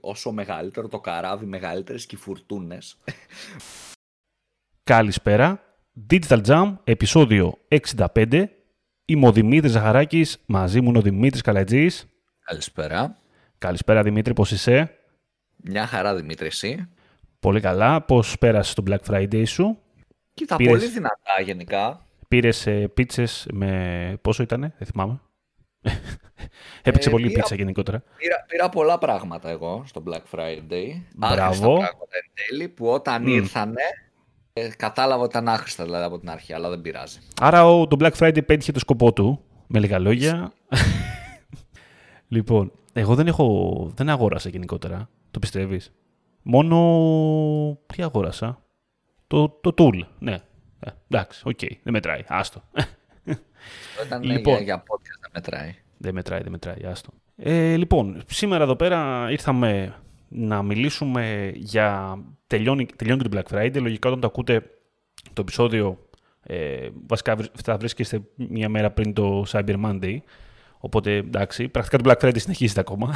όσο μεγαλύτερο το καράβι, μεγαλύτερες και οι φουρτούνες. Καλησπέρα. Digital Jam, επεισόδιο 65. Είμαι ο Δημήτρης Ζαχαράκης, μαζί μου είναι ο Δημήτρης Καλατζής. Καλησπέρα. Καλησπέρα Δημήτρη, πώς είσαι; Μια χαρά Δημήτρη, εσύ. Πολύ καλά. Πώς πέρασες το Black Friday σου; Κοίτα, Πήρες... πολύ δυνατά γενικά. Πήρες ε, πίτσες με... πόσο ήτανε, δεν θυμάμαι. Έπαιξε ε, πολύ πήρα, πίτσα γενικότερα. Πήρα, πήρα πολλά πράγματα εγώ στο Black Friday. Μπράβο. Άχρηστα πράγματα εν τέλει που όταν mm. ήρθανε ε, κατάλαβα ότι ήταν άχρηστα δηλαδή από την αρχή, αλλά δεν πειράζει. Άρα ο, το Black Friday πέτυχε το σκοπό του, με λίγα λόγια. λοιπόν, εγώ δεν έχω, δεν αγόρασα γενικότερα, το πιστεύεις; Μόνο, τι αγόρασα, το, το tool, ναι. Ε, εντάξει, OK, okay, δεν μετράει, άστο. Ήταν λοιπόν, για, για podcast δεν μετράει. Δεν μετράει, δεν μετράει, άστο. Ε, λοιπόν, σήμερα εδώ πέρα ήρθαμε να μιλήσουμε για... Τελειώνει, τελειώνει και το Black Friday. Λογικά όταν το ακούτε το επεισόδιο, ε, βασικά θα βρίσκεστε μια μέρα πριν το Cyber Monday. Οπότε, εντάξει, πρακτικά το Black Friday συνεχίζεται ακόμα.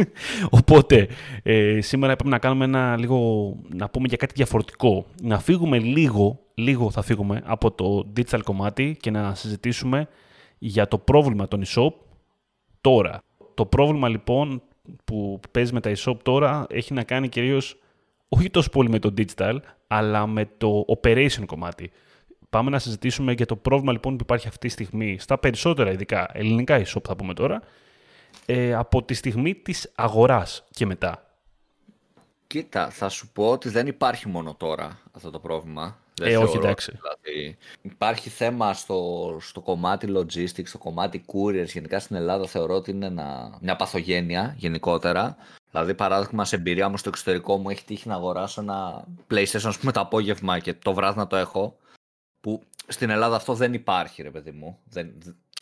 Οπότε, ε, σήμερα πρέπει να κάνουμε ένα λίγο, να πούμε για κάτι διαφορετικό. Να φύγουμε λίγο, λίγο θα φύγουμε από το digital κομμάτι και να συζητήσουμε για το πρόβλημα των e-shop τώρα. Το πρόβλημα λοιπόν που παίζει με τα e-shop τώρα έχει να κάνει κυρίως όχι τόσο πολύ με το digital, αλλά με το operation κομμάτι. Πάμε να συζητήσουμε για το πρόβλημα λοιπόν που υπάρχει αυτή τη στιγμή στα περισσότερα ειδικά ελληνικά e-shop θα πούμε τώρα, ε, από τη στιγμή της αγοράς και μετά. Κοίτα, θα σου πω ότι δεν υπάρχει μόνο τώρα αυτό το πρόβλημα. Δεν ε, όχι, εντάξει. Δηλαδή, υπάρχει θέμα στο, στο κομμάτι logistics, στο κομμάτι couriers. Γενικά στην Ελλάδα θεωρώ ότι είναι ένα, μια παθογένεια γενικότερα. Δηλαδή, παράδειγμα, σε εμπειρία μου στο εξωτερικό μου έχει τύχει να αγοράσω ένα PlayStation, ας πούμε, το απόγευμα και το βράδυ να το έχω. Που στην Ελλάδα αυτό δεν υπάρχει, ρε παιδί μου. Δεν,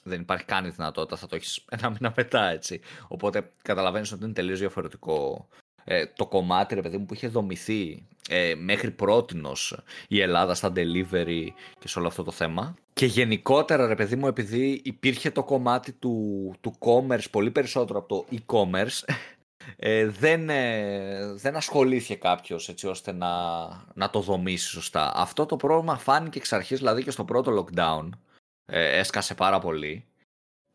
δεν υπάρχει καν η δυνατότητα, θα το έχεις ένα μήνα μετά, έτσι. Οπότε καταλαβαίνεις ότι είναι τελείως διαφορετικό ε, το κομμάτι, ρε παιδί μου, που είχε δομηθεί ε, μέχρι πρότινος η Ελλάδα στα delivery και σε όλο αυτό το θέμα. Και γενικότερα, ρε παιδί μου, επειδή υπήρχε το κομμάτι του, του commerce πολύ περισσότερο από το e-commerce, ε, δεν, ε, δεν ασχολήθηκε κάποιος έτσι ώστε να, να το δομήσει σωστά. Αυτό το πρόβλημα φάνηκε εξ αρχής, δηλαδή και στο πρώτο lockdown, ε, έσκασε πάρα πολύ.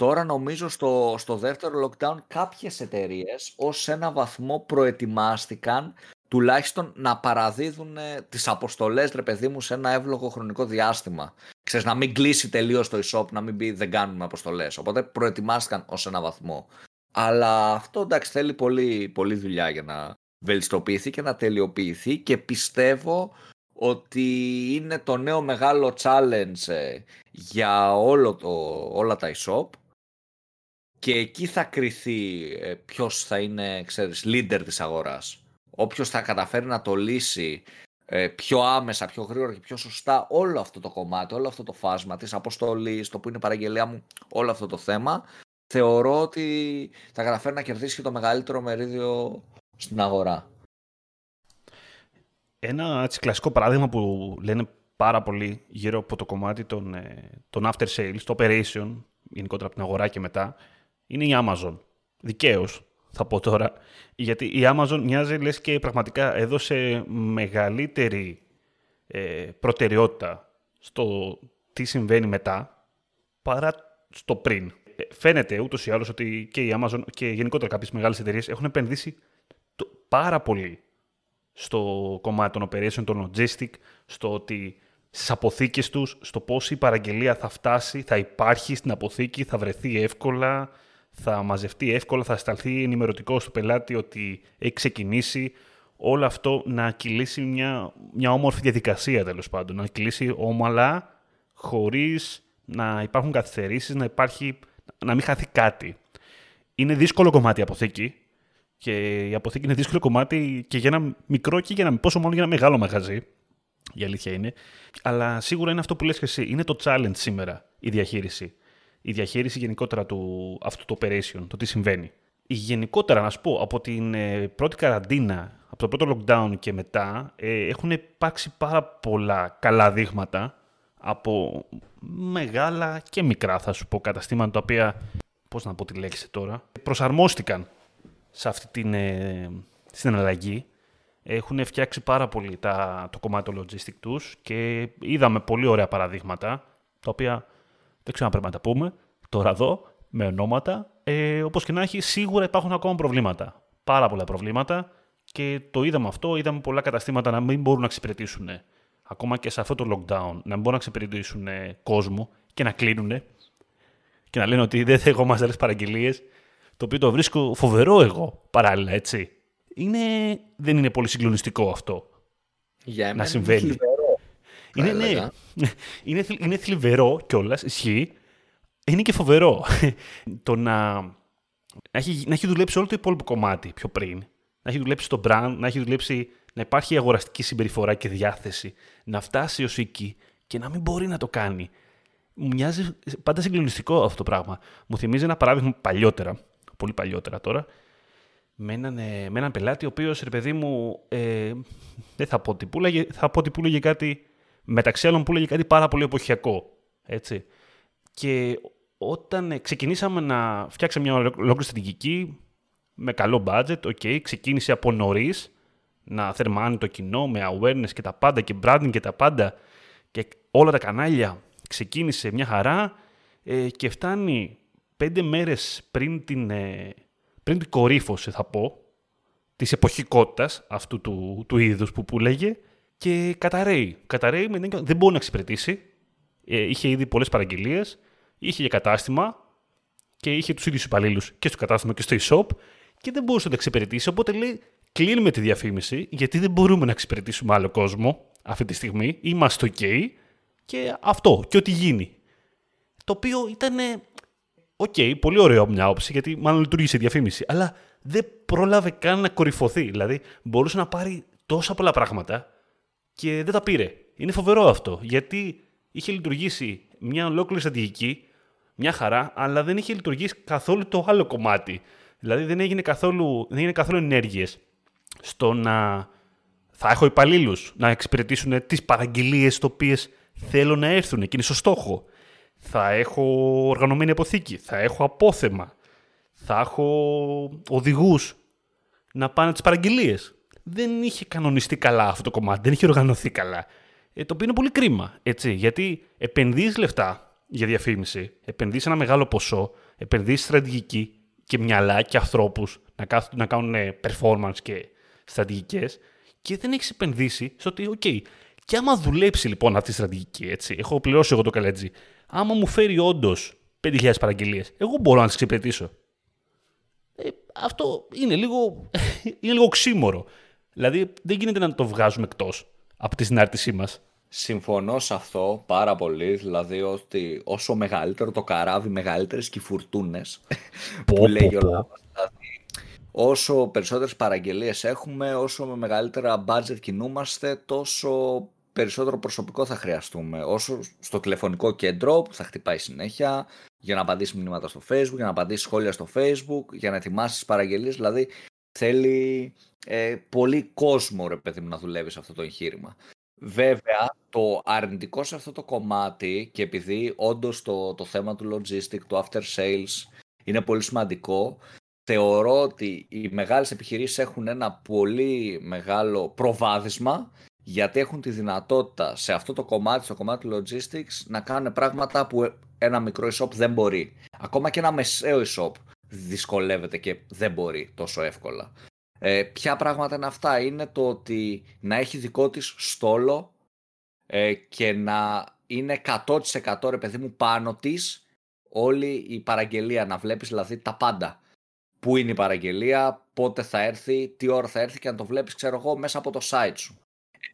Τώρα νομίζω στο, στο δεύτερο lockdown κάποιες εταιρείες ως ένα βαθμό προετοιμάστηκαν τουλάχιστον να παραδίδουν ε, τις αποστολές ρε παιδί μου σε ένα εύλογο χρονικό διάστημα. Ξέρεις, να μην κλείσει τελείως το e-shop, να μην πει δεν κάνουμε αποστολές. Οπότε προετοιμάστηκαν ως ένα βαθμό. Αλλά αυτό εντάξει θέλει πολύ, πολύ δουλειά για να βελτιστοποιηθεί και να τελειοποιηθεί και πιστεύω ότι είναι το νέο μεγάλο challenge ε, για όλο το, όλα τα e-shop και εκεί θα κριθεί ε, ποιος θα είναι, ξέρεις, leader της αγοράς. Όποιος θα καταφέρει να το λύσει ε, πιο άμεσα, πιο γρήγορα και πιο σωστά όλο αυτό το κομμάτι, όλο αυτό το φάσμα της αποστολής, το που είναι παραγγελία μου, όλο αυτό το θέμα, θεωρώ ότι θα καταφέρει να κερδίσει και το μεγαλύτερο μερίδιο στην αγορά. Ένα έτσι, κλασικό παράδειγμα που λένε πάρα πολύ γύρω από το κομμάτι των, ε, των after sales, το operation, γενικότερα από την αγορά και μετά, είναι η Amazon. Δικαίως, θα πω τώρα. Γιατί η Amazon μοιάζει λες και πραγματικά έδωσε μεγαλύτερη ε, προτεραιότητα στο τι συμβαίνει μετά παρά στο πριν. Ε, φαίνεται ούτως ή άλλως ότι και η Amazon και γενικότερα κάποιες μεγάλες εταιρείες έχουν επενδύσει πάρα πολύ στο κομμάτι των operation, των logistic, στο ότι στις αποθήκες τους, στο πώς η παραγγελία θα φτάσει, θα υπάρχει στην αποθήκη, θα βρεθεί εύκολα, θα μαζευτεί εύκολα, θα σταλθεί ενημερωτικός στο πελάτη ότι έχει ξεκινήσει. Όλο αυτό να κυλήσει μια, μια όμορφη διαδικασία τέλος πάντων. Να κυλήσει όμαλα, χωρίς να υπάρχουν καθυστερήσεις, να, υπάρχει, να μην χαθεί κάτι. Είναι δύσκολο κομμάτι η αποθήκη. Και η αποθήκη είναι δύσκολο κομμάτι και για ένα μικρό και για ένα, πόσο μάλλον για ένα μεγάλο μαγαζί. Η αλήθεια είναι. Αλλά σίγουρα είναι αυτό που λες και εσύ. Είναι το challenge σήμερα η διαχείριση η διαχείριση γενικότερα του αυτού του operation, το τι συμβαίνει. Γενικότερα, να σου πω, από την ε, πρώτη καραντίνα, από το πρώτο lockdown και μετά, ε, έχουν υπάρξει πάρα πολλά καλά δείγματα από μεγάλα και μικρά, θα σου πω, καταστήματα τα οποία, πώς να πω τη λέξη τώρα, προσαρμόστηκαν σε αυτή την, ε, στην αλλαγή. Έχουν φτιάξει πάρα πολύ τα, το κομμάτι του logistic τους και είδαμε πολύ ωραία παραδείγματα, τα οποία δεν ξέρω αν πρέπει να τα πούμε, τώρα εδώ, με ονόματα. Ε, όπως και να έχει, σίγουρα υπάρχουν ακόμα προβλήματα. Πάρα πολλά προβλήματα και το είδαμε αυτό, είδαμε πολλά καταστήματα να μην μπορούν να εξυπηρετήσουν ακόμα και σε αυτό το lockdown, να μην μπορούν να εξυπηρετήσουν κόσμο και να κλείνουν και να λένε ότι δεν θα έχω μαζερές παραγγελίες, το οποίο το βρίσκω φοβερό εγώ παράλληλα, έτσι. Είναι, δεν είναι πολύ συγκλονιστικό αυτό Για να συμβαίνει. Είναι θλιβερό. Είναι, ναι, είναι, είναι θλιβερό κιόλας, ισχύει. Είναι και φοβερό το να, να, έχει, να έχει δουλέψει όλο το υπόλοιπο κομμάτι πιο πριν. Να έχει δουλέψει το brand, να έχει δουλέψει να υπάρχει αγοραστική συμπεριφορά και διάθεση, να φτάσει ως εκεί και να μην μπορεί να το κάνει. Μου μοιάζει πάντα συγκλονιστικό αυτό το πράγμα. Μου θυμίζει ένα παράδειγμα παλιότερα, πολύ παλιότερα τώρα, με έναν, ε, με έναν πελάτη ο οποίος, ρε παιδί μου, ε, δεν θα πω ότι πουλάγε, θα πω ότι πουλάγε κάτι, μεταξύ άλλων πουλάγε κάτι πάρα πολύ εποχιακό, έτσι. Και όταν ε, ξεκινήσαμε να φτιάξουμε μια ολόκληρη στρατηγική, με καλό budget, ok, ξεκίνησε από νωρίς να θερμάνει το κοινό με awareness και τα πάντα και branding και τα πάντα και όλα τα κανάλια ξεκίνησε μια χαρά ε, και φτάνει πέντε μέρες πριν την, ε, πριν την κορύφωση θα πω της εποχικότητας αυτού του, του είδους που, που λέγε και καταραίει. Καταραίει με δεν μπορεί να εξυπηρετήσει. Ε, είχε ήδη πολλές παραγγελίες, είχε και κατάστημα και είχε τους ίδιους υπαλλήλους και στο κατάστημα και στο e-shop και δεν μπορούσε να τα εξυπηρετήσει. Οπότε λέει κλείνουμε τη διαφήμιση γιατί δεν μπορούμε να εξυπηρετήσουμε άλλο κόσμο αυτή τη στιγμή. Είμαστε ok και αυτό και ό,τι γίνει. Το οποίο ήταν. OK, okay, πολύ ωραίο από μια όψη, γιατί μάλλον λειτούργησε η διαφήμιση. Αλλά δεν πρόλαβε καν να κορυφωθεί. Δηλαδή, μπορούσε να πάρει τόσα πολλά πράγματα και δεν τα πήρε. Είναι φοβερό αυτό. Γιατί είχε λειτουργήσει μια ολόκληρη στρατηγική, μια χαρά, αλλά δεν είχε λειτουργήσει καθόλου το άλλο κομμάτι. Δηλαδή, δεν έγινε καθόλου, δεν έγινε καθόλου ενέργειες στο να θα έχω υπαλλήλους να εξυπηρετήσουν τις παραγγελίες τι οποίες θέλω να έρθουν και είναι στο στόχο. Θα έχω οργανωμένη αποθήκη, θα έχω απόθεμα, θα έχω οδηγούς να πάνε τις παραγγελίες. Δεν είχε κανονιστεί καλά αυτό το κομμάτι, δεν είχε οργανωθεί καλά. Ε, το οποίο είναι πολύ κρίμα, έτσι, γιατί επενδύεις λεφτά για διαφήμιση, επενδύεις ένα μεγάλο ποσό, επενδύεις στρατηγική και μυαλά και ανθρώπους να, να κάνουν performance και στρατηγικές και δεν έχεις επενδύσει στο ότι, OK, και άμα δουλέψει λοιπόν αυτή η στρατηγική, έτσι, έχω πληρώσει εγώ το καλέτζι, άμα μου φέρει όντως 5.000 παραγγελίες, εγώ μπορώ να τις εξυπηρετήσω. Ε, αυτό είναι λίγο, είναι λίγο ξύμορο. Δηλαδή δεν γίνεται να το βγάζουμε εκτός από τη συνάρτησή μας. Συμφωνώ σε αυτό πάρα πολύ. Δηλαδή ότι όσο μεγαλύτερο το καράβι, μεγαλύτερες και οι φουρτούνες. που λέει ο όσο περισσότερες παραγγελίες έχουμε, όσο με μεγαλύτερα budget κινούμαστε, τόσο περισσότερο προσωπικό θα χρειαστούμε. Όσο στο τηλεφωνικό κέντρο που θα χτυπάει συνέχεια, για να απαντήσεις μηνύματα στο facebook, για να απαντήσεις σχόλια στο facebook, για να ετοιμάσεις τις παραγγελίες, δηλαδή θέλει ε, πολύ κόσμο ρε παιδί μου να δουλεύει σε αυτό το εγχείρημα. Βέβαια, το αρνητικό σε αυτό το κομμάτι και επειδή όντως το, το θέμα του logistic, του after sales είναι πολύ σημαντικό, θεωρώ ότι οι μεγάλες επιχειρήσεις έχουν ένα πολύ μεγάλο προβάδισμα γιατί έχουν τη δυνατότητα σε αυτό το κομμάτι, στο κομμάτι logistics, να κάνουν πράγματα που ένα μικρό e-shop δεν μπορεί. Ακόμα και ένα μεσαίο e-shop δυσκολεύεται και δεν μπορεί τόσο εύκολα. Ε, ποια πράγματα είναι αυτά, είναι το ότι να έχει δικό της στόλο ε, και να είναι 100% ρε παιδί μου πάνω της όλη η παραγγελία, να βλέπεις δηλαδή τα πάντα πού είναι η παραγγελία, πότε θα έρθει, τι ώρα θα έρθει και να το βλέπεις, ξέρω εγώ, μέσα από το site σου.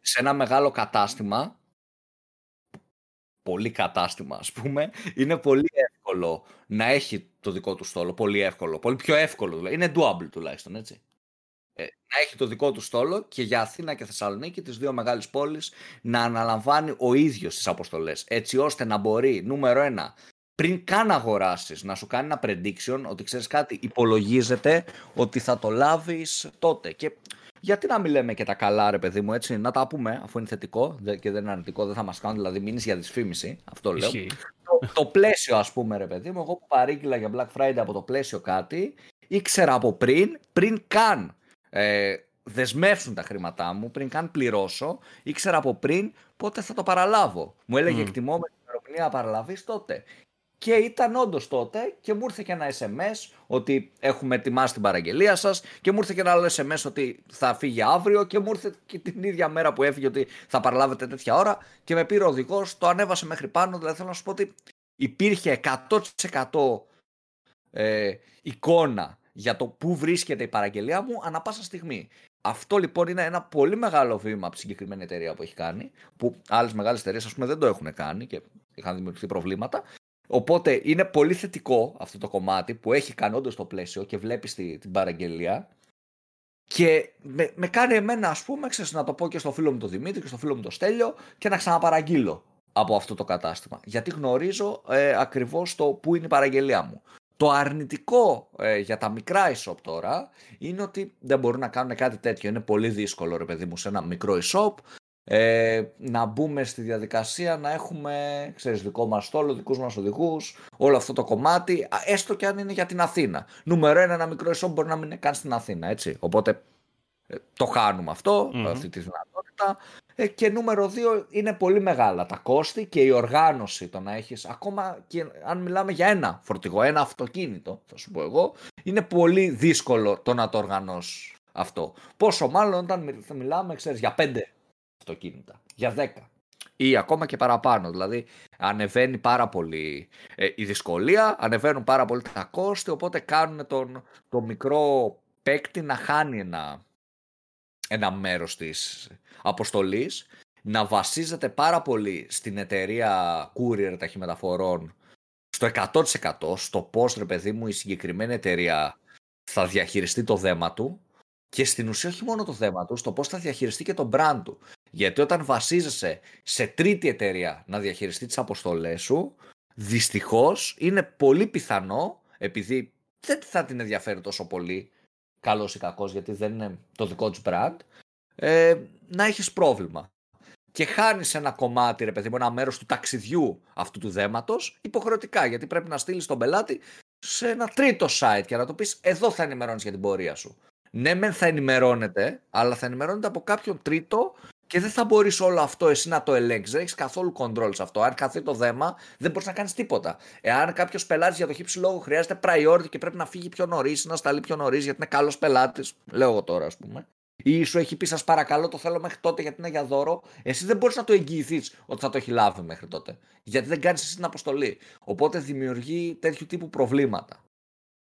Σε ένα μεγάλο κατάστημα, πολύ κατάστημα ας πούμε, είναι πολύ εύκολο να έχει το δικό του στόλο, πολύ εύκολο, πολύ πιο εύκολο, δηλαδή. είναι doable τουλάχιστον, έτσι. Ε, να έχει το δικό του στόλο και για Αθήνα και Θεσσαλονίκη, τις δύο μεγάλες πόλεις, να αναλαμβάνει ο ίδιος τις αποστολές, έτσι ώστε να μπορεί, νούμερο ένα, πριν καν αγοράσεις, να σου κάνει ένα prediction ότι ξέρεις κάτι, υπολογίζεται ότι θα το λάβεις τότε. Και γιατί να μην λέμε και τα καλά, ρε παιδί μου, έτσι, να τα πούμε, αφού είναι θετικό και δεν είναι αρνητικό, δεν θα μας κάνουν δηλαδή μήνυση για δυσφήμιση. Αυτό λέω. Το, το πλαίσιο, ας πούμε, ρε παιδί μου, εγώ που παρήγγειλα για Black Friday από το πλαίσιο κάτι, ήξερα από πριν, πριν καν ε, δεσμεύσουν τα χρήματά μου πριν καν πληρώσω. Ήξερα από πριν πότε θα το παραλάβω. Μου έλεγε mm. εκτιμόμενη ημερομηνία παραλαβής τότε. Και ήταν όντως τότε και μου ήρθε και ένα SMS ότι έχουμε ετοιμάσει την παραγγελία σας και μου ήρθε και ένα άλλο SMS ότι θα φύγει αύριο και μου ήρθε και την ίδια μέρα που έφυγε ότι θα παραλάβετε τέτοια ώρα και με πήρε ο οδηγός, το ανέβασε μέχρι πάνω. Δηλαδή θέλω να σου πω ότι υπήρχε 100% ε, εικόνα για το πού βρίσκεται η παραγγελία μου ανα πάσα στιγμή. Αυτό λοιπόν είναι ένα πολύ μεγάλο βήμα από τη συγκεκριμένη εταιρεία που έχει κάνει, που άλλες μεγάλες εταιρείες ας πούμε δεν το έχουν κάνει και είχαν δημιουργηθεί προβλήματα. Οπότε είναι πολύ θετικό αυτό το κομμάτι που έχει κάνει όντως το πλαίσιο και βλέπεις την παραγγελία. Και με, με κάνει εμένα, ας πούμε, ξέρεις, να το πω και στο φίλο μου τον Δημήτρη και στο φίλο μου τον Στέλιο και να ξαναπαραγγείλω από αυτό το κατάστημα. Γιατί γνωρίζω ε, ακριβώς το πού είναι η παραγγελία μου. Το αρνητικό ε, για τα μικρά e-shop τώρα είναι ότι δεν μπορούν να κάνουν κάτι τέτοιο. Είναι πολύ δύσκολο, ρε παιδί μου, σε ένα μικρό e-shop ε, να μπούμε στη διαδικασία να έχουμε ξέρεις, δικό μας στόλο, δικούς μας οδηγούς, όλο αυτό το κομμάτι, έστω και αν είναι για την Αθήνα. Νούμερο ένα, ένα μικρό e-shop μπορεί να μην είναι καν στην Αθήνα, έτσι. Οπότε ε, το χάνουμε αυτό, αυτή τη δυνατότητα. Ε, και νούμερο δύο είναι πολύ μεγάλα τα κόστη και η οργάνωση το να έχεις, ακόμα και αν μιλάμε για ένα φορτηγό, ένα αυτοκίνητο, θα σου πω εγώ, είναι πολύ δύσκολο το να το οργανώσεις αυτό. Πόσο μάλλον όταν μιλάμε, ξέρεις, για πέντε αυτοκίνητα, για δέκα ή ακόμα και παραπάνω. Δηλαδή ανεβαίνει πάρα πολύ ε, η δυσκολία, ανεβαίνουν πάρα πολύ τα κόστη, οπότε κάνουν τον, τον μικρό παίκτη να χάνει ένα, ένα μέρος της αποστολής, να βασίζεται πάρα πολύ στην εταιρεία courier ταχυμεταφορών στο 100% στο πώς ρε παιδί μου η συγκεκριμένη εταιρεία θα διαχειριστεί το δέμα του και στην ουσία όχι μόνο το θέμα του, στο πώς θα διαχειριστεί και το brand του. Γιατί όταν βασίζεσαι σε τρίτη εταιρεία να διαχειριστεί τις αποστολές σου, δυστυχώς είναι πολύ πιθανό, επειδή δεν θα την ενδιαφέρει τόσο πολύ καλός ή κακός, γιατί δεν είναι το δικό του brand, ε, να έχεις πρόβλημα. Και χάνεις ένα κομμάτι, ρε παιδί μου, ένα μέρος του ταξιδιού αυτού του δέματος υποχρεωτικά. Γιατί πρέπει να στείλεις τον πελάτη σε ένα τρίτο site και να το πεις: Εδώ θα ενημερώνεις για την πορεία σου. Ναι, μεν θα ενημερώνεται, αλλά θα ενημερώνεται από κάποιον τρίτο και δεν θα μπορείς όλο αυτό εσύ να το ελέγξεις. Δεν έχεις καθόλου control σε αυτό. Αν καθεί το δέμα, δεν μπορείς να κάνεις τίποτα. Εάν κάποιος πελάτης για το χύψη λόγο χρειάζεται priority και πρέπει να φύγει πιο νωρίς, να σταλεί πιο νωρίς γιατί είναι καλός πελάτης, λέω εγώ τώρα ας πούμε, ή σου έχει πει, σας παρακαλώ, το θέλω μέχρι τότε γιατί είναι για δώρο, εσύ δεν μπορείς να το εγγυηθείς ότι θα το έχει λάβει μέχρι τότε. Γιατί δεν κάνεις εσύ την αποστολή. Οπότε δημιουργεί τέτοιου τύπου προβλήματα.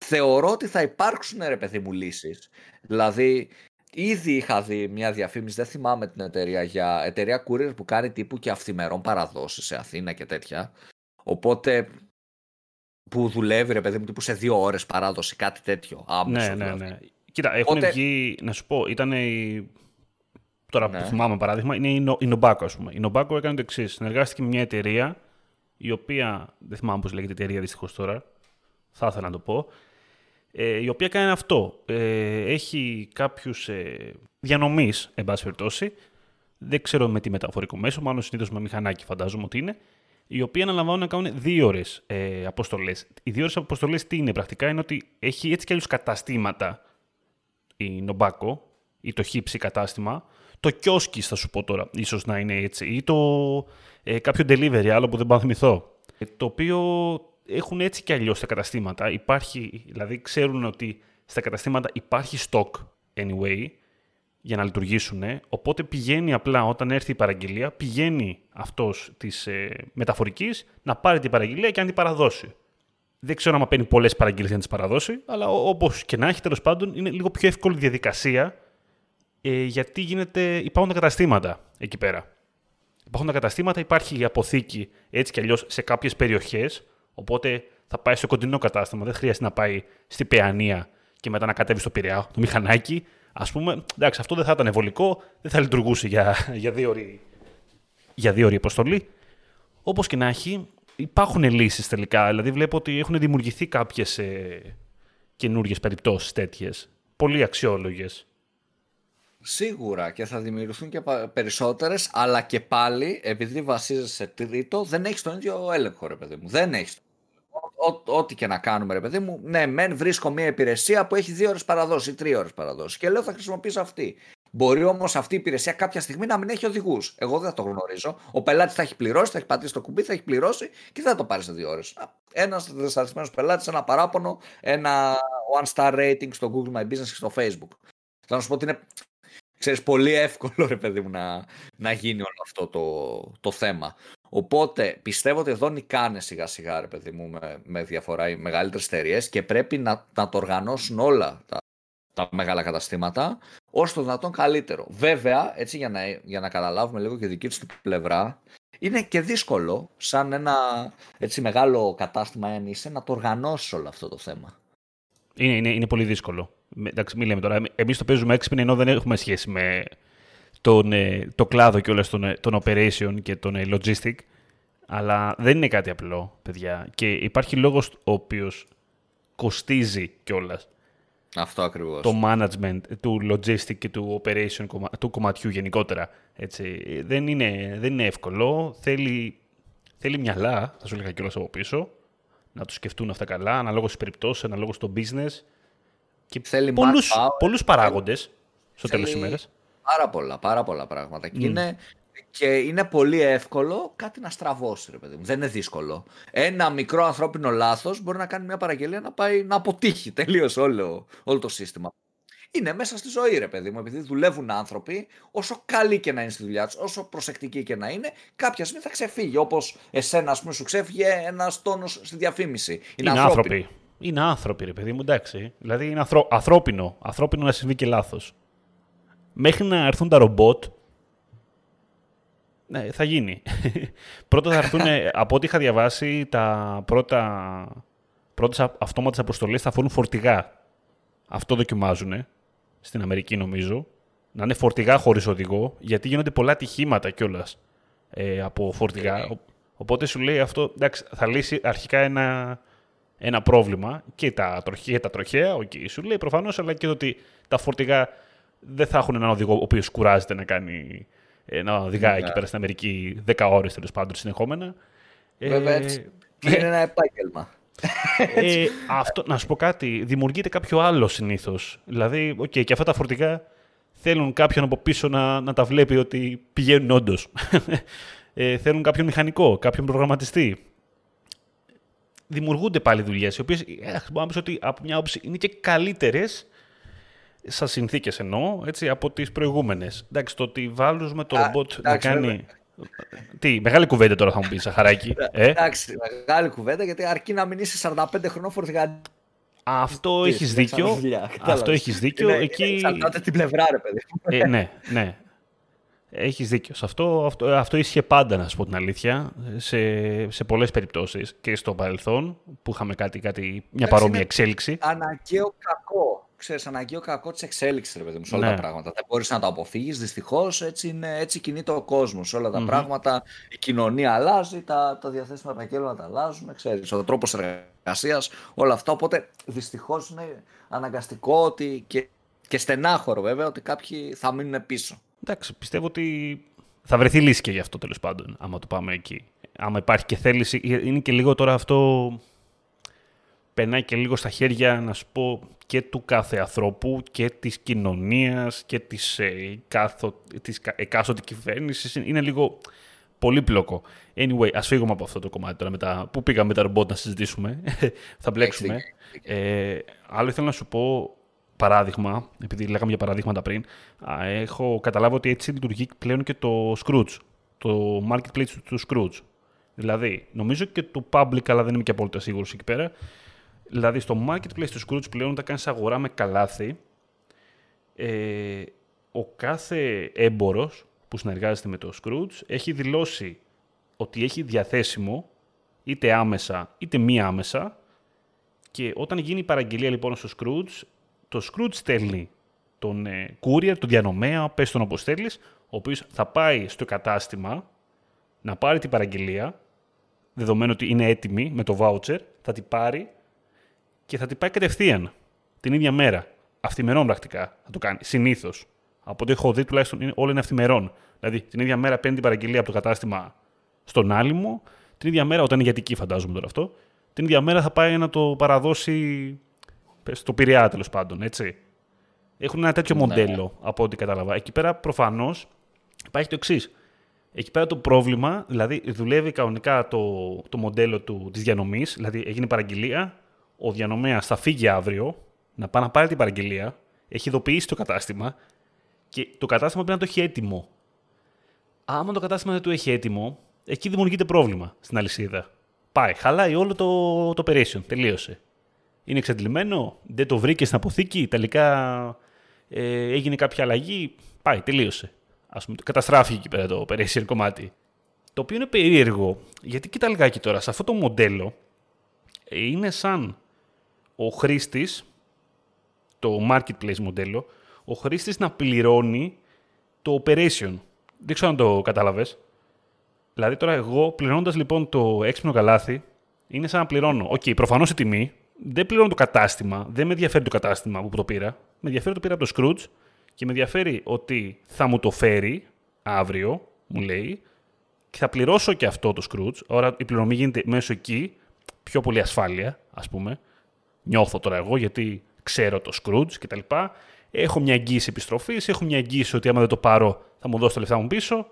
Θεωρώ ότι θα υπάρξουν ρε παιδί μου λύσεις. Δηλαδή, Ήδη είχα δει μια διαφήμιση, δεν θυμάμαι την εταιρεία, για εταιρεία courier που κάνει τύπου και αυθημερών παραδόσεις σε Αθήνα και τέτοια. Οπότε που δουλεύει ρε παιδί μου τύπου σε δύο ώρες παράδοση, κάτι τέτοιο. Άμεσο, ναι, ναι, δηλαδή. ναι. Κοίτα, έχουν Οπότε... βγει, να σου πω, ήταν η... Τώρα ναι. που θυμάμαι παράδειγμα, είναι η, Νο... η Νομπάκο, ας πούμε. Η Νομπάκο έκανε το εξής. Συνεργάστηκε με μια εταιρεία, η οποία, δεν θυμάμαι πώς λέγεται η εταιρεία δυστυχώς τώρα, θα ήθελα να το πω, ε, η οποία κάνει αυτό. Ε, έχει κάποιους ε, διανομής, εν πάση περιπτώσει, δεν ξέρω με τι μεταφορικό μέσο, μάλλον συνήθως με μηχανάκι φαντάζομαι ότι είναι, οι οποίοι αναλαμβάνουν να κάνουν δύο ώρες ε, αποστολές. Οι δύο ώρες αποστολές τι είναι πρακτικά, είναι ότι έχει έτσι κι αλλιώς καταστήματα η Νομπάκο ή το χύψη κατάστημα. Το κιόσκι, θα σου πω τώρα, ίσως να είναι έτσι, ή το ε, κάποιο delivery, άλλο που δεν πάω να θυμηθώ. Ε, το οποίο έχουν έτσι κι αλλιώς τα καταστήματα. Υπάρχει, δηλαδή ξέρουν ότι στα καταστήματα υπάρχει stock anyway για να λειτουργήσουν. Οπότε πηγαίνει απλά όταν έρθει η παραγγελία, πηγαίνει αυτός της ε, μεταφορικής να πάρει την παραγγελία και να την παραδώσει. Δεν ξέρω αν παίρνει πολλές παραγγελίες για να τις παραδώσει, αλλά όπως και να έχει, τέλος πάντων είναι λίγο πιο εύκολη διαδικασία ε, γιατί γίνεται, υπάρχουν τα καταστήματα εκεί πέρα. Υπάρχουν τα καταστήματα, υπάρχει η αποθήκη έτσι κι αλλιώς σε κάποιες περιοχές Οπότε θα πάει στο κοντινό κατάστημα. Δεν χρειάζεται να πάει στη Παιανία και μετά να κατέβει στο Πειραιά, το μηχανάκι. Α πούμε, εντάξει, αυτό δεν θα ήταν βολικό, δεν θα λειτουργούσε για, για, δύο, ώρη, για δύο ώρη αποστολή. Όπως και να έχει, υπάρχουν λύσεις τελικά. Δηλαδή, βλέπω ότι έχουν δημιουργηθεί κάποιες ε, καινούριε περιπτώσεις τέτοιες. Πολύ αξιόλογες. Σίγουρα και θα δημιουργηθούν και περισσότερες, αλλά και πάλι επειδή βασίζεσαι σε τρίτο, δεν έχεις τον ίδιο έλεγχο, ρε παιδί μου. Δεν έχεις ό,τι και να κάνουμε, ρε παιδί μου, ναι, μεν βρίσκω μια υπηρεσία που έχει δύο ώρες παραδόση ή τρία ώρες παραδόση. Και λέω θα χρησιμοποιήσω αυτή. Μπορεί όμως αυτή η υπηρεσία κάποια στιγμή να μην έχει οδηγούς. Εγώ δεν θα το γνωρίζω. Ο πελάτης θα έχει πληρώσει, θα έχει πατήσει το κουμπί, θα έχει πληρώσει και δεν θα το πάρεις σε δύο ώρες. Ένας δυσαρεστημένος πελάτης, ένα παράπονο, ένα one star rating στο Google My Business και στο Facebook. Θα να σου πω ότι είναι ξέρεις, πολύ εύκολο ρε παιδί μου να, να γίνει όλο αυτό το, το θέμα. Οπότε πιστεύω ότι εδώ νικάνε σιγά σιγά ρε παιδί μου με, με διαφορά οι μεγαλύτερες εταιρείες και πρέπει να, να το οργανώσουν όλα τα, τα μεγάλα καταστήματα όσο το δυνατόν καλύτερο. Βέβαια, έτσι για να, για να καταλάβουμε λίγο και δική τους την πλευρά, είναι και δύσκολο σαν ένα έτσι μεγάλο κατάστημα αν είσαι να το οργανώσεις όλο αυτό το θέμα. Είναι, είναι, είναι πολύ δύσκολο. Εντάξει, μην λέμε τώρα. Εμείς το παίζουμε έξυπνοι ενώ δεν έχουμε σχέση με τον, ε, το κλάδο και όλα των, ε, των operation και τον ε, logistic. Αλλά δεν είναι κάτι απλό, παιδιά. Και υπάρχει λόγος ο οποίος κοστίζει κιόλας. Αυτό ακριβώς. Το management του logistic και του operation του κομματιού γενικότερα. Έτσι. Δεν, είναι, δεν είναι εύκολο. Θέλει, θέλει μυαλά, θα σου έλεγα κιόλας από πίσω, να το σκεφτούν αυτά καλά, αναλόγως στις περιπτώσεις, αναλόγως στο business. Και θέλει πολλούς, πολλούς παράγοντες στο τέλος της ημέρας. Πάρα πολλά, πάρα πολλά πράγματα. Και, είναι, και είναι πολύ εύκολο κάτι να στραβώσει, ρε παιδί μου. Δεν είναι δύσκολο. Ένα μικρό ανθρώπινο λάθος μπορεί να κάνει μια παραγγελία να πάει να αποτύχει τελείως όλο, όλο το σύστημα. Είναι μέσα στη ζωή, ρε παιδί μου, επειδή δουλεύουν άνθρωποι, όσο καλοί και να είναι στη δουλειά τους, όσο προσεκτικοί και να είναι, κάποια στιγμή θα ξεφύγει. Όπως εσένα, ας πούμε, σου ξέφυγε ένα τόνος στη διαφήμιση. Είναι, είναι άνθρωποι. Είναι άνθρωποι, ρε παιδί μου, εντάξει. Δηλαδή είναι ανθρω... ανθρώπινο. Ανθρώπινο να συμβεί και λάθος μέχρι να έρθουν τα ρομπότ, ναι, θα γίνει. πρώτα θα έρθουν, από ό,τι είχα διαβάσει, τα πρώτα, πρώτες αυτόματες αποστολές θα φορούν φορτηγά. Αυτό δοκιμάζουν στην Αμερική νομίζω. Να είναι φορτηγά χωρίς οδηγό, γιατί γίνονται πολλά ατυχήματα κιόλας ε, από φορτηγά. Οπότε σου λέει αυτό, εντάξει, θα λύσει αρχικά ένα, ένα πρόβλημα και τα τροχαία, τα τροχαία, okay, σου λέει προφανώς, αλλά και ότι τα φορτηγά δεν θα έχουν έναν οδηγό ο οποίος κουράζεται να κάνει να οδηγάει εκεί ναι. πέρα στην Αμερική 10 ώρες τέλος πάντων συνεχόμενα. Βέβαια, ε, είναι ένα επάγγελμα. Ε, αυτό, να σου πω κάτι, δημιουργείται κάποιο άλλο συνήθως. Δηλαδή, okay, και αυτά τα φορτηγά θέλουν κάποιον από πίσω να, να τα βλέπει ότι πηγαίνουν όντως. ε, θέλουν κάποιον μηχανικό, κάποιον προγραμματιστή. Δημιουργούνται πάλι δουλειές, οι οποίες ε, μπορώ να πεις ότι από μια όψη είναι και καλύτερες Σα συνθήκες εννοώ, έτσι, από τις προηγούμενες. Εντάξει, το ότι βάλουμε το ρομπότ να κάνει... Τι, μεγάλη κουβέντα τώρα θα μου πεις, Σαχαράκη. ε; Εντάξει, μεγάλη κουβέντα, γιατί αρκεί να μην είσαι 45 χρονών φορτηγά. Αυτό έχεις δίκιο. Αυτό έχεις δίκιο. Είναι, Εκεί... Εξαρτάται την πλευρά, ρε παιδί. Ε, ναι, ναι. Έχεις δίκιο. Σε αυτό, αυτό, αυτό ίσχυε πάντα, να σου πω την αλήθεια, σε, σε πολλές περιπτώσεις και στο παρελθόν που είχαμε κάτι, κάτι, μια παρόμοια εξέλιξη. Αναγκαίο κακό ξέρεις, αναγκαίο κακό της εξέλιξης, ρε παιδί μου, σε όλα ναι. τα πράγματα. Δεν μπορείς να το αποφύγεις. Δυστυχώς έτσι, έτσι κινείται ο κόσμος. Σε όλα τα πράγματα η κοινωνία αλλάζει, τα, τα διαθέσιμα επαγγέλματα αλλάζουν, ξέρεις, ο τρόπος εργασίας, όλα αυτά. Οπότε δυστυχώς είναι αναγκαστικό ότι και, και στενάχωρο βέβαια ότι κάποιοι θα μείνουν πίσω. Εντάξει, πιστεύω ότι θα βρεθεί λύση και γι' αυτό τέλος πάντων, άμα το πάμε εκεί. Άμα υπάρχει και θέληση. Είναι και λίγο τώρα αυτό περνάει και λίγο στα χέρια, να σου πω, και του κάθε ανθρώπου και της κοινωνίας και της, ε, κάθο, της εκάστοτε κυβέρνησης. Είναι λίγο πολύπλοκο. Anyway, ας φύγουμε από αυτό το κομμάτι τώρα μετά. Πού πήγαμε με τα ρομπότ να συζητήσουμε. θα μπλέξουμε. Ε, άλλο ήθελα να σου πω παράδειγμα, επειδή λέγαμε για παραδείγματα πριν, έχω καταλάβει ότι έτσι λειτουργεί πλέον και το Scrooge, το marketplace του Scrooge. Δηλαδή, νομίζω και το public, αλλά δεν είμαι και απόλυτα σίγουρος εκεί πέρα, Δηλαδή στο marketplace του Scrooge πλέον όταν κάνεις αγορά με καλάθι, ε, ο κάθε έμπορος που συνεργάζεται με το Scrooge έχει δηλώσει ότι έχει διαθέσιμο είτε άμεσα είτε μη άμεσα. Και όταν γίνει η παραγγελία λοιπόν στο Scrooge, το Scrooge στέλνει τον ε, courier, τον διανομέα, πες τον όπως θέλεις, ο οποίος θα πάει στο κατάστημα να πάρει την παραγγελία, δεδομένου ότι είναι έτοιμη με το voucher, θα την πάρει και θα την πάει κατευθείαν την ίδια μέρα. Αυθημερών πρακτικά θα το κάνει. Συνήθως. Από ό,τι έχω δει, τουλάχιστον όλα είναι αυθημερών. Δηλαδή την ίδια μέρα παίρνει την παραγγελία από το κατάστημα στον άλυμο, την ίδια μέρα, όταν είναι γιατική, φαντάζομαι τώρα αυτό, την ίδια μέρα θα πάει να το παραδώσει στο Πειραιά τέλος πάντων, έτσι. Έχουν ένα τέτοιο ναι. μοντέλο από ό,τι κατάλαβα. Εκεί πέρα προφανώς υπάρχει το εξής. Εκεί πέρα το πρόβλημα, δηλαδή δουλεύει κανονικά το, το μοντέλο του, της διανομής, δηλαδή έγινε παραγγελία, ο διανομέας θα φύγει αύριο, να πάει να πάρει την παραγγελία, έχει ειδοποιήσει το κατάστημα και το κατάστημα πρέπει να το έχει έτοιμο. Άμα το κατάστημα δεν το έχει έτοιμο, εκεί δημιουργείται πρόβλημα στην αλυσίδα. Πάει, χαλάει όλο το, το operation, τελείωσε. Είναι εξαντλημένο, δεν το βρήκε στην αποθήκη, τελικά ε, έγινε κάποια αλλαγή, πάει, τελείωσε. Ας πούμε, καταστράφηκε εκεί πέρα το operation κομμάτι. Το οποίο είναι περίεργο, γιατί κοίτα λιγάκι τώρα, σε αυτό το μοντέλο είναι σαν ο χρήστης, το marketplace μοντέλο, ο χρήστης να πληρώνει το operation. Δεν ξέρω αν το κατάλαβες. Δηλαδή τώρα εγώ πληρώνοντας λοιπόν το έξυπνο καλάθι, είναι σαν να πληρώνω. OK, okay, προφανώς η τιμή, δεν πληρώνω το κατάστημα, δεν με ενδιαφέρει το κατάστημα που το πήρα. Με ενδιαφέρει το πήρα από το Skroutz και με ενδιαφέρει ότι θα μου το φέρει αύριο, μου λέει, και θα πληρώσω και αυτό το Scrooge. Άρα η πληρωμή γίνεται μέσω εκεί, πιο πολύ ασφάλεια, ας πούμε. Νιώθω τώρα εγώ γιατί ξέρω το Scrooge κτλ. Έχω μια εγγύηση επιστροφής, έχω μια εγγύηση ότι άμα δεν το πάρω θα μου δώσει τα λεφτά μου πίσω.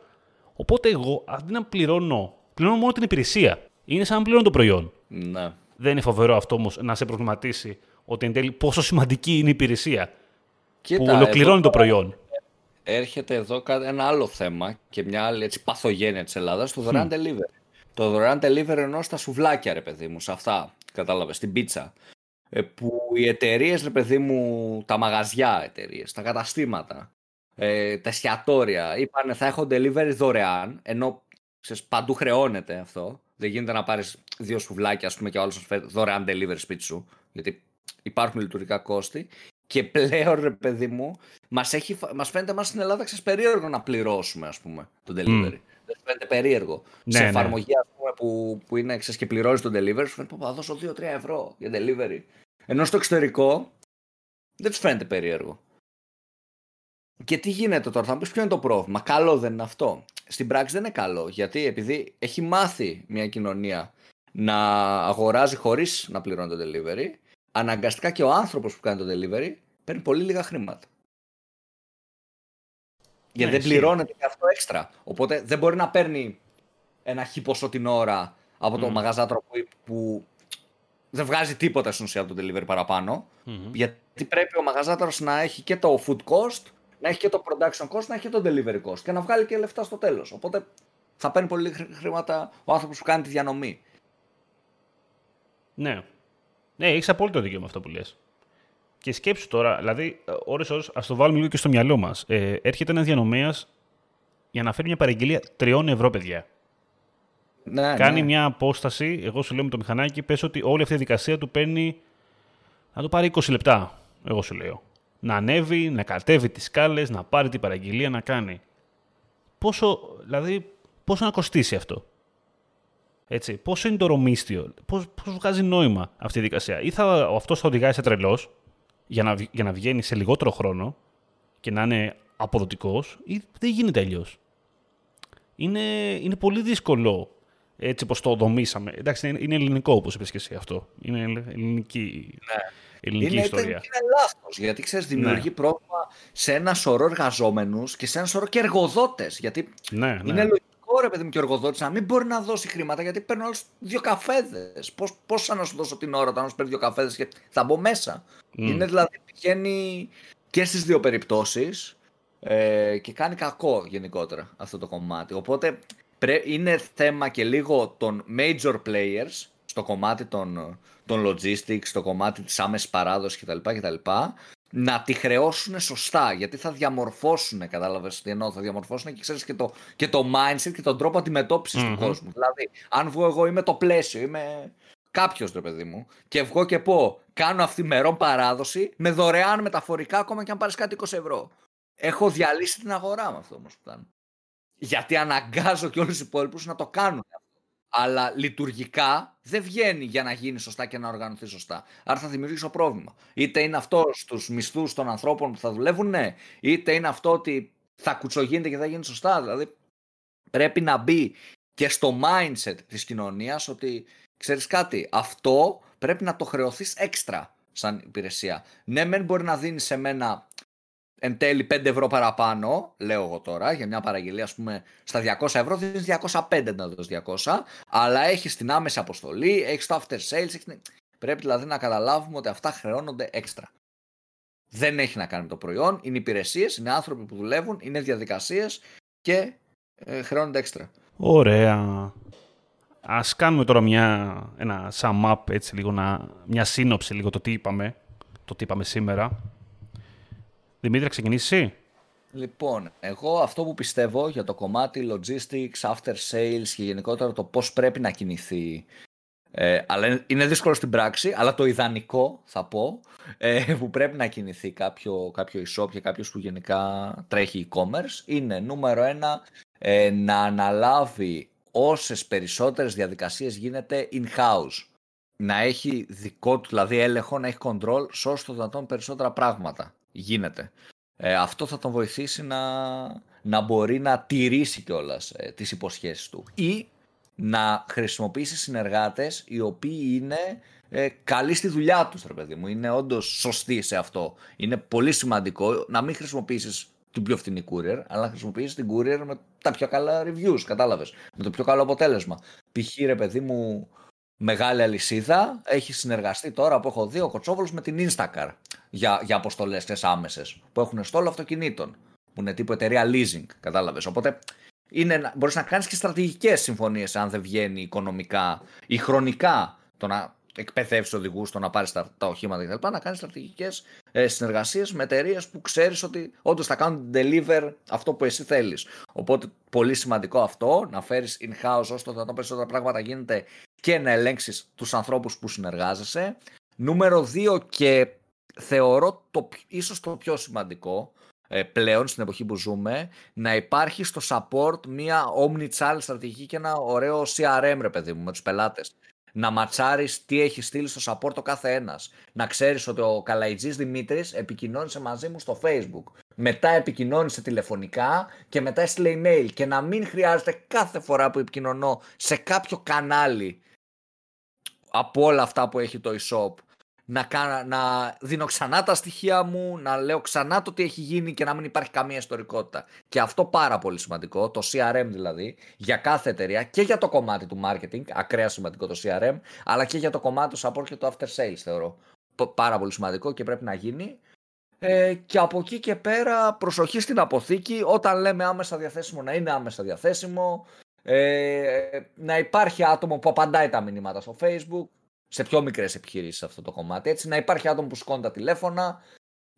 Οπότε εγώ αντί να πληρώνω, πληρώνω μόνο την υπηρεσία. Είναι σαν να πληρώνω το προϊόν. Ναι. Δεν είναι φοβερό αυτό όμως να σε προβληματίσει ότι εν τέλει πόσο σημαντική είναι η υπηρεσία Κοίτα, που ολοκληρώνει το προϊόν. Έρχεται εδώ ένα άλλο θέμα και μια άλλη έτσι, παθογένεια της Ελλάδας, το δωρεάν delivery. Το δωρεάν delivery ενός στα σουβλάκια, ρε παιδί μου, σε αυτά. Κατάλαβες, στην πίτσα. Ε, που οι εταιρείες, ρε παιδί μου, τα μαγαζιά εταιρείες, τα καταστήματα, ε, τα εστιατόρια, είπαν θα έχω delivery δωρεάν, ενώ ξέρεις, παντού χρεώνεται αυτό. Δεν γίνεται να πάρεις δύο σουβλάκια, ας πούμε, και ο άλλος φέρει δωρεάν delivery σπίτι σου, γιατί υπάρχουν λειτουργικά κόστη. Και πλέον, ρε παιδί μου, μας μας φαίνεται εμάς στην Ελλάδα ξέρεις, περίεργο να πληρώσουμε, ας πούμε, το delivery. Mm. Δεν φαίνεται περίεργο. Ναι, Σε ναι. εφαρμογή, ας πούμε, που, που είναι ξέρεις, και πληρώνεις το delivery, σου φαίνεται θα δώσω 2-3 ευρώ για delivery. Ενώ στο εξωτερικό δεν τους φαίνεται περίεργο. Και τι γίνεται τώρα, θα μου πεις ποιο είναι το πρόβλημα. Καλό δεν είναι αυτό. Στην πράξη δεν είναι καλό. Γιατί επειδή έχει μάθει μια κοινωνία να αγοράζει χωρίς να πληρώνει το delivery, αναγκαστικά και ο άνθρωπος που κάνει το delivery παίρνει πολύ λίγα χρήματα. Γιατί ναι, δεν πληρώνεται και αυτό έξτρα. Οπότε δεν μπορεί να παίρνει ένα χι ποσό την ώρα από το mm. μαγαζάτρο που, που δεν βγάζει τίποτα στην ουσία από το delivery παραπάνω. Mm-hmm. Γιατί πρέπει ο μαγαζάτρος να έχει και το food cost, να έχει και το production cost, να έχει και το delivery cost και να βγάλει και λεφτά στο τέλος. Οπότε θα παίρνει πολύ χρήματα ο άνθρωπος που κάνει τη διανομή. Ναι. Ναι, έχεις απόλυτο δίκιο με αυτό που λες. Και σκέψου τώρα, δηλαδή, ώρε-ώρε, ας το βάλουμε λίγο και στο μυαλό μας. Ε, έρχεται ένας διανομέας για να φέρει μια παραγγελία 3 ευρώ, παιδιά. Ναι, Κάνει ναι. μια απόσταση, εγώ σου λέω με το μηχανάκι, πες ότι όλη αυτή η δικασία του παίρνει να το πάρει 20 λεπτά, εγώ σου λέω. Να ανέβει, να κατέβει τις σκάλες, να πάρει την παραγγελία, να κάνει. Πόσο, δηλαδή, πόσο να κοστίσει αυτό; Έτσι, πόσο είναι το ρομίστιο, πώς, πώς βγάζει νόημα αυτή η δικασία; Ή θα, αυτός θα οδηγάει σε τρελός; Για να, για να βγαίνει σε λιγότερο χρόνο και να είναι αποδοτικός ή δεν γίνεται αλλιώς. Είναι, είναι πολύ δύσκολο έτσι όπως το δομήσαμε. Εντάξει, είναι ελληνικό όπως είπες και εσύ αυτό. Είναι ελληνική, ναι. ελληνική είναι, ιστορία. Είναι, είναι λάθος, γιατί ξέρεις δημιουργεί ναι. πρόβλημα σε ένα σωρό εργαζόμενους και σε ένα σωρό και εργοδότες. Γιατί ναι, ναι. είναι λογικό ρε παιδί μου και ο εργοδότης να μην μπορεί να δώσει χρήματα γιατί παίρνει όλους δύο καφέδες. Πώς, πώς να σου δώσω την ώρα όταν σου παίρνει δύο καφέδες και θα μπω μέσα; Είναι δηλαδή πηγαίνει και στις δύο περιπτώσεις ε, και κάνει κακό γενικότερα αυτό το κομμάτι. Οπότε είναι θέμα και λίγο των major players στο κομμάτι των, των logistics, στο κομμάτι της άμεσης παράδοσης κτλ. κτλ να τη χρεώσουν σωστά, γιατί θα διαμορφώσουν, κατάλαβες τι εννοώ, θα διαμορφώσουν και ξέρεις και το, και το mindset και τον τρόπο αντιμετώπισης mm-hmm. του κόσμου. Δηλαδή, αν βγω εγώ είμαι το πλαίσιο, είμαι κάποιος ρε παιδί μου, και βγω και πω, κάνω αυθημερών παράδοση με δωρεάν μεταφορικά ακόμα και αν πάρεις κάτι 20 ευρώ. Έχω διαλύσει την αγορά με αυτό όμως που κάνω. Γιατί αναγκάζω και όλους τους υπόλοιπους να το κάνουν. Αλλά λειτουργικά δεν βγαίνει για να γίνει σωστά και να οργανωθεί σωστά. Άρα θα δημιουργήσω πρόβλημα. Είτε είναι αυτό στους μισθούς των ανθρώπων που θα δουλεύουν, ναι. Είτε είναι αυτό ότι θα κουτσογίνεται και θα γίνει σωστά. Δηλαδή πρέπει να μπει και στο mindset της κοινωνίας ότι ξέρεις κάτι, αυτό πρέπει να το χρεωθείς έξτρα σαν υπηρεσία. Ναι, μεν μπορεί να δίνεις σε μένα εν τέλει 5 ευρώ παραπάνω, λέω εγώ τώρα, για μια παραγγελία, ας πούμε, στα 200 ευρώ δίνεις 205 να δώσεις 200, αλλά έχεις την άμεση αποστολή, έχεις το after sales, έχεις... πρέπει δηλαδή να καταλάβουμε ότι αυτά χρεώνονται έξτρα. Δεν έχει να κάνει με το προϊόν, είναι υπηρεσίες, είναι άνθρωποι που δουλεύουν, είναι διαδικασίες και ε, χρεώνονται έξτρα. Ωραία. Ας κάνουμε τώρα μια, ένα sum up, έτσι λίγο, να, μια σύνοψη λίγο το τι είπαμε, το τι είπαμε σήμερα. Δημήτρη, ξεκινήσεις Λοιπόν, εγώ αυτό που πιστεύω για το κομμάτι logistics, after sales και γενικότερα το πώς πρέπει να κινηθεί ε, αλλά είναι δύσκολο στην πράξη, αλλά το ιδανικό θα πω ε, που πρέπει να κινηθεί κάποιο, κάποιο e-shop και κάποιος που γενικά τρέχει e-commerce είναι νούμερο ένα ε, να αναλάβει όσες περισσότερες διαδικασίες γίνεται in-house. Να έχει δικό του δηλαδή έλεγχο, να έχει control σε όσο το δυνατόν περισσότερα πράγματα γίνεται. Ε, αυτό θα τον βοηθήσει να, να μπορεί να τηρήσει κιόλας ε, τις υποσχέσεις του. Ή να χρησιμοποιήσει συνεργάτες οι οποίοι είναι ε, καλοί στη δουλειά τους, ρε παιδί μου. Είναι όντως σωστοί σε αυτό. Είναι πολύ σημαντικό να μην χρησιμοποιήσεις την πιο φθηνή courier, αλλά να χρησιμοποιήσεις την courier με τα πιο καλά reviews, κατάλαβες. Με το πιο καλό αποτέλεσμα. Π.χ. ρε παιδί μου, μεγάλη αλυσίδα, έχει συνεργαστεί τώρα που έχω δει ο Κοτσόβολος με την Instacar για, για αποστολές άμεσες, που έχουν στόλο αυτοκινήτων, που είναι τύπου εταιρεία leasing, κατάλαβες. Οπότε είναι, μπορείς να κάνεις και στρατηγικές συμφωνίες αν δεν βγαίνει οικονομικά ή χρονικά το να εκπαιδεύσεις οδηγούς, το να πάρεις τα, τα οχήματα κτλ. Να κάνεις στρατηγικές ε, συνεργασίες με εταιρείες που ξέρεις ότι όντως θα κάνουν deliver αυτό που εσύ θέλεις. Οπότε πολύ σημαντικό αυτό, να φέρεις in-house όσο το δυνατόν περισσότερα πράγματα γίνεται και να ελέγξεις τους ανθρώπους που συνεργάζεσαι. Νούμερο 2 και θεωρώ το, ίσως το πιο σημαντικό ε, πλέον στην εποχή που ζούμε να υπάρχει στο support μια omni-channel στρατηγική και ένα ωραίο CRM ρε παιδί μου με τους πελάτες να ματσάρεις τι έχει στείλει στο support ο κάθε ένας. Να ξέρεις ότι ο Καλαϊτζής Δημήτρης επικοινώνησε μαζί μου στο facebook. Μετά επικοινώνησε τηλεφωνικά και μετά έστειλε email. Και να μην χρειάζεται κάθε φορά που επικοινωνώ σε κάποιο κανάλι από όλα αυτά που έχει το e-shop να, κάνω, να δίνω ξανά τα στοιχεία μου, να λέω ξανά το τι έχει γίνει και να μην υπάρχει καμία ιστορικότητα. Και αυτό πάρα πολύ σημαντικό, το CRM δηλαδή, για κάθε εταιρεία και για το κομμάτι του marketing, ακραία σημαντικό το CRM, αλλά και για το κομμάτι του support και το after sales θεωρώ. Πάρα πολύ σημαντικό και πρέπει να γίνει. Ε, και από εκεί και πέρα προσοχή στην αποθήκη, όταν λέμε άμεσα διαθέσιμο να είναι άμεσα διαθέσιμο, ε, να υπάρχει άτομο που απαντάει τα μηνύματα στο facebook, σε πιο μικρές επιχειρήσεις αυτό το κομμάτι. Έτσι να υπάρχει άτομο που σηκώνει τα τηλέφωνα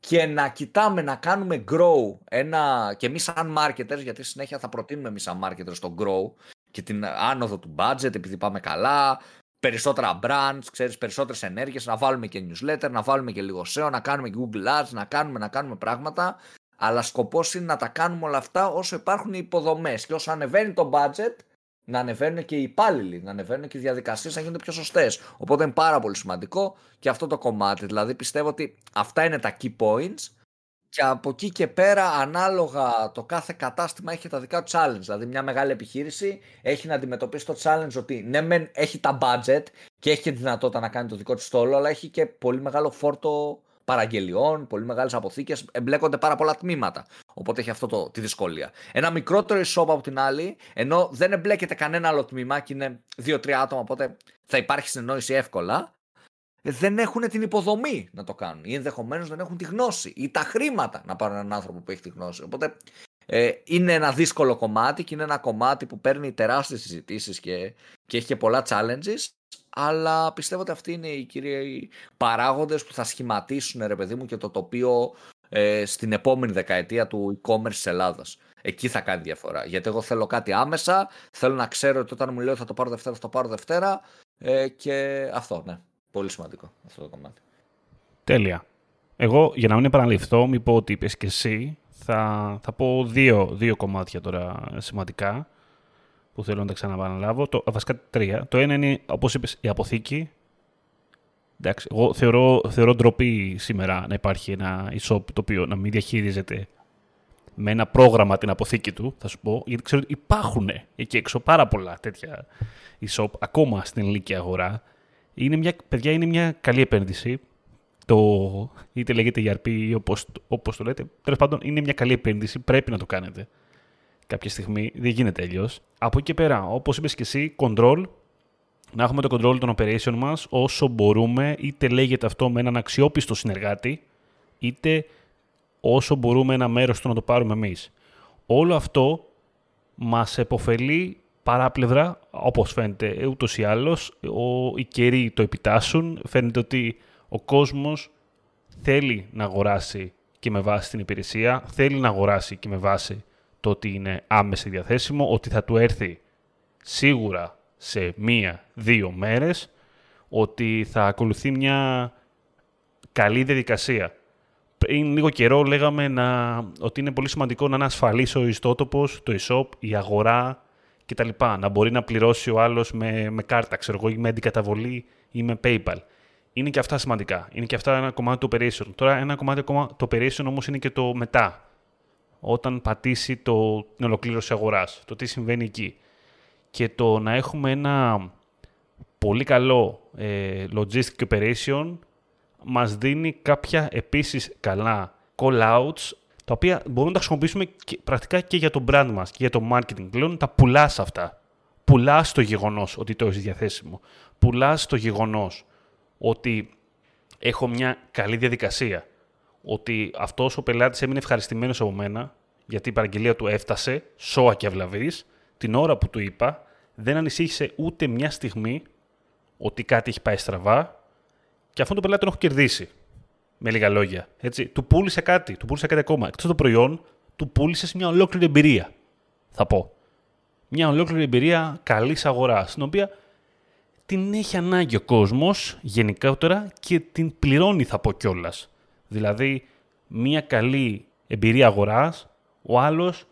και να κοιτάμε να κάνουμε grow ένα, και εμείς σαν marketers, γιατί συνέχεια θα προτείνουμε εμείς σαν marketers το grow και την άνοδο του budget επειδή πάμε καλά, περισσότερα brands, ξέρεις, περισσότερες ενέργειες, να βάλουμε και newsletter, να βάλουμε και λίγο SEO, να κάνουμε και Google Ads, να κάνουμε, να κάνουμε πράγματα, αλλά σκοπός είναι να τα κάνουμε όλα αυτά όσο υπάρχουν οι υποδομές και όσο ανεβαίνει το budget, να ανεβαίνουν και οι υπάλληλοι, να ανεβαίνουν και οι διαδικασίες να γίνονται πιο σωστές. Οπότε είναι πάρα πολύ σημαντικό και αυτό το κομμάτι. Δηλαδή πιστεύω ότι αυτά είναι τα key points και από εκεί και πέρα ανάλογα το κάθε κατάστημα έχει τα δικά του challenge. Δηλαδή μια μεγάλη επιχείρηση έχει να αντιμετωπίσει το challenge ότι ναι μεν έχει τα budget και έχει τη δυνατότητα να κάνει το δικό του στόλο αλλά έχει και πολύ μεγάλο φόρτο παραγγελιών, πολύ μεγάλες αποθήκες, εμπλέκονται πάρα πολλά τμήματα. Οπότε έχει αυτό το, τη δυσκολία. Ένα μικρότερο e-shop από την άλλη, ενώ δεν εμπλέκεται κανένα άλλο τμήμα και είναι δύο-τρία άτομα, οπότε θα υπάρχει συνεννόηση εύκολα, δεν έχουν την υποδομή να το κάνουν. Ή ενδεχομένως δεν έχουν τη γνώση ή τα χρήματα να πάρουν έναν άνθρωπο που έχει τη γνώση. Οπότε ε, είναι ένα δύσκολο κομμάτι και είναι ένα κομμάτι που παίρνει τεράστιες συζητήσεις και, και έχει και πολλά challenges αλλά πιστεύω ότι αυτοί είναι οι κύριοι παράγοντες που θα σχηματίσουν ρε παιδί μου και το τοπίο ε, στην επόμενη δεκαετία του e-commerce της Ελλάδας. Εκεί θα κάνει διαφορά. Γιατί εγώ θέλω κάτι άμεσα, θέλω να ξέρω ότι όταν μου λέω θα το πάρω Δευτέρα, θα το πάρω Δευτέρα ε, και αυτό, ναι. Πολύ σημαντικό αυτό το κομμάτι. Τέλεια. Εγώ, για να μην επαναληφθώ, μην πω ότι είπες και εσύ, θα, θα πω δύο, δύο κομμάτια τώρα σημαντικά που θέλω να τα ξαναπαναλάβω. Το, βασικά τρία. Το ένα είναι, όπως είπες, η αποθήκη. Εντάξει, εγώ θεωρώ, θεωρώ ντροπή σήμερα να υπάρχει ένα e-shop το οποίο να μην διαχειρίζεται με ένα πρόγραμμα την αποθήκη του, θα σου πω, γιατί ξέρω ότι υπάρχουν εκεί έξω πάρα πολλά τέτοια e-shop, ακόμα στην ελληνική αγορά. Είναι μια, παιδιά, είναι μια καλή επένδυση. Το, είτε λέγεται ERP ή όπως, όπως το λέτε. Τέλος πάντων, είναι μια καλή επένδυση. Πρέπει να το κάνετε κάποια στιγμή. Δεν γίνεται αλλιώς. Από εκεί και πέρα, όπως είπες και εσύ, control. Να έχουμε το control των operation μας όσο μπορούμε, είτε λέγεται αυτό με έναν αξιόπιστο συνεργάτη, είτε όσο μπορούμε ένα μέρος του να το πάρουμε εμείς. Όλο αυτό μας επωφελεί παράπλευρα, όπως φαίνεται ούτως ή άλλως, ο, οι καιροί το επιτάσσουν, φαίνεται ότι ο κόσμος θέλει να αγοράσει και με βάση την υπηρεσία, θέλει να αγοράσει και με βάση το ότι είναι άμεση διαθέσιμο, ότι θα του έρθει σίγουρα σε μία-δύο μέρες, ότι θα ακολουθεί μια καλή διαδικασία πριν λίγο καιρό λέγαμε να, ότι είναι πολύ σημαντικό να είναι ασφαλής ο ιστότοπος, το e-shop, η αγορά κτλ. Να μπορεί να πληρώσει ο άλλος με, με κάρτα, ξέρω εγώ, ή με αντικαταβολή ή με PayPal. Είναι και αυτά σημαντικά. Είναι και αυτά ένα κομμάτι του operation. Τώρα ένα κομμάτι ακόμα, το operation όμως είναι και το μετά. Όταν πατήσει το, την ολοκλήρωση αγοράς. Το τι συμβαίνει εκεί. Και το να έχουμε ένα πολύ καλό ε, logistic operation μας δίνει κάποια επίσης καλά call-outs, τα οποία μπορούμε να τα χρησιμοποιήσουμε και, πρακτικά και για το brand μας και για το marketing. Πλέον τα πουλάς αυτά. Πουλάς το γεγονός ότι το έχεις διαθέσιμο. Πουλάς το γεγονός ότι έχω μια καλή διαδικασία. Ότι αυτός ο πελάτης έμεινε ευχαριστημένος από μένα, γιατί η παραγγελία του έφτασε, σώα και αυλαβής, την ώρα που του είπα, δεν ανησύχησε ούτε μια στιγμή ότι κάτι έχει πάει στραβά και αυτόν τον πελάτη τον έχω κερδίσει. Με λίγα λόγια. Έτσι. Του πούλησε κάτι, του πούλησε κάτι ακόμα. Εκτός το προϊόν, του πούλησε μια ολόκληρη εμπειρία. Θα πω. Μια ολόκληρη εμπειρία καλής αγοράς, την οποία την έχει ανάγκη ο κόσμος γενικότερα και την πληρώνει, θα πω κιόλας. Δηλαδή, μια καλή εμπειρία αγοράς, ο άλλος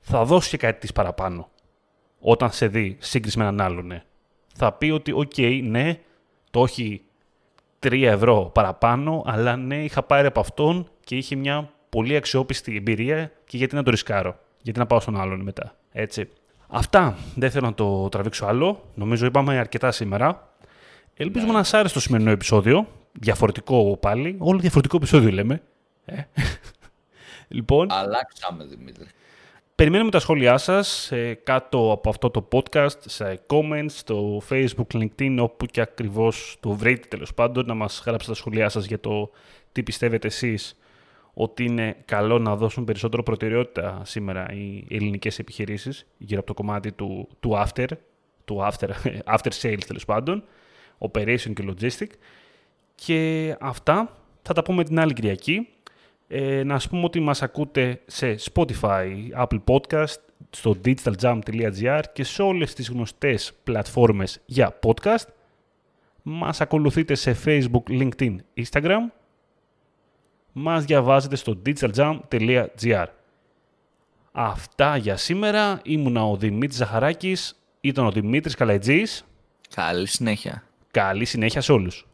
θα δώσει και κάτι τις παραπάνω. Όταν σε δει σύγκριση με έναν άλλον, ναι. Θα πει ότι, οκ, ναι, το έχει 3 ευρώ παραπάνω, αλλά ναι, είχα πάρει από αυτόν και είχε μια πολύ αξιόπιστη εμπειρία και γιατί να το ρισκάρω; Γιατί να πάω στον άλλον μετά; Έτσι. Αυτά. Δεν θέλω να το τραβήξω άλλο. Νομίζω είπαμε αρκετά σήμερα. Ελπίζουμε ναι. να σας άρεσε το σημερινό επεισόδιο. Διαφορετικό πάλι. Όλο διαφορετικό επεισόδιο λέμε. Ε. λοιπόν. Αλλάξαμε, Δημήτρη. Περιμένουμε τα σχόλιά σας ε, κάτω από αυτό το podcast, σε comments, στο facebook, linkedin, όπου και ακριβώς το βρείτε τέλος πάντων, να μας γράψετε τα σχόλιά σας για το τι πιστεύετε εσείς ότι είναι καλό να δώσουν περισσότερο προτεραιότητα σήμερα οι ελληνικές επιχειρήσεις γύρω από το κομμάτι του, του after, του after, after sales τέλος πάντων, operation και logistic. Και αυτά θα τα πούμε την άλλη Κυριακή. Ε, να σας πούμε ότι μας ακούτε σε Spotify, Apple Podcast, στο digitaljump.gr και σε όλες τις γνωστές πλατφόρμες για podcast. Μας ακολουθείτε σε Facebook, LinkedIn, Instagram. Μας διαβάζετε στο digitaljump.gr Αυτά για σήμερα. Ήμουνα ο Δημήτρης Ζαχαράκης, ήταν ο Δημήτρης Καλαϊτζής. Καλή συνέχεια. Καλή συνέχεια σε όλους.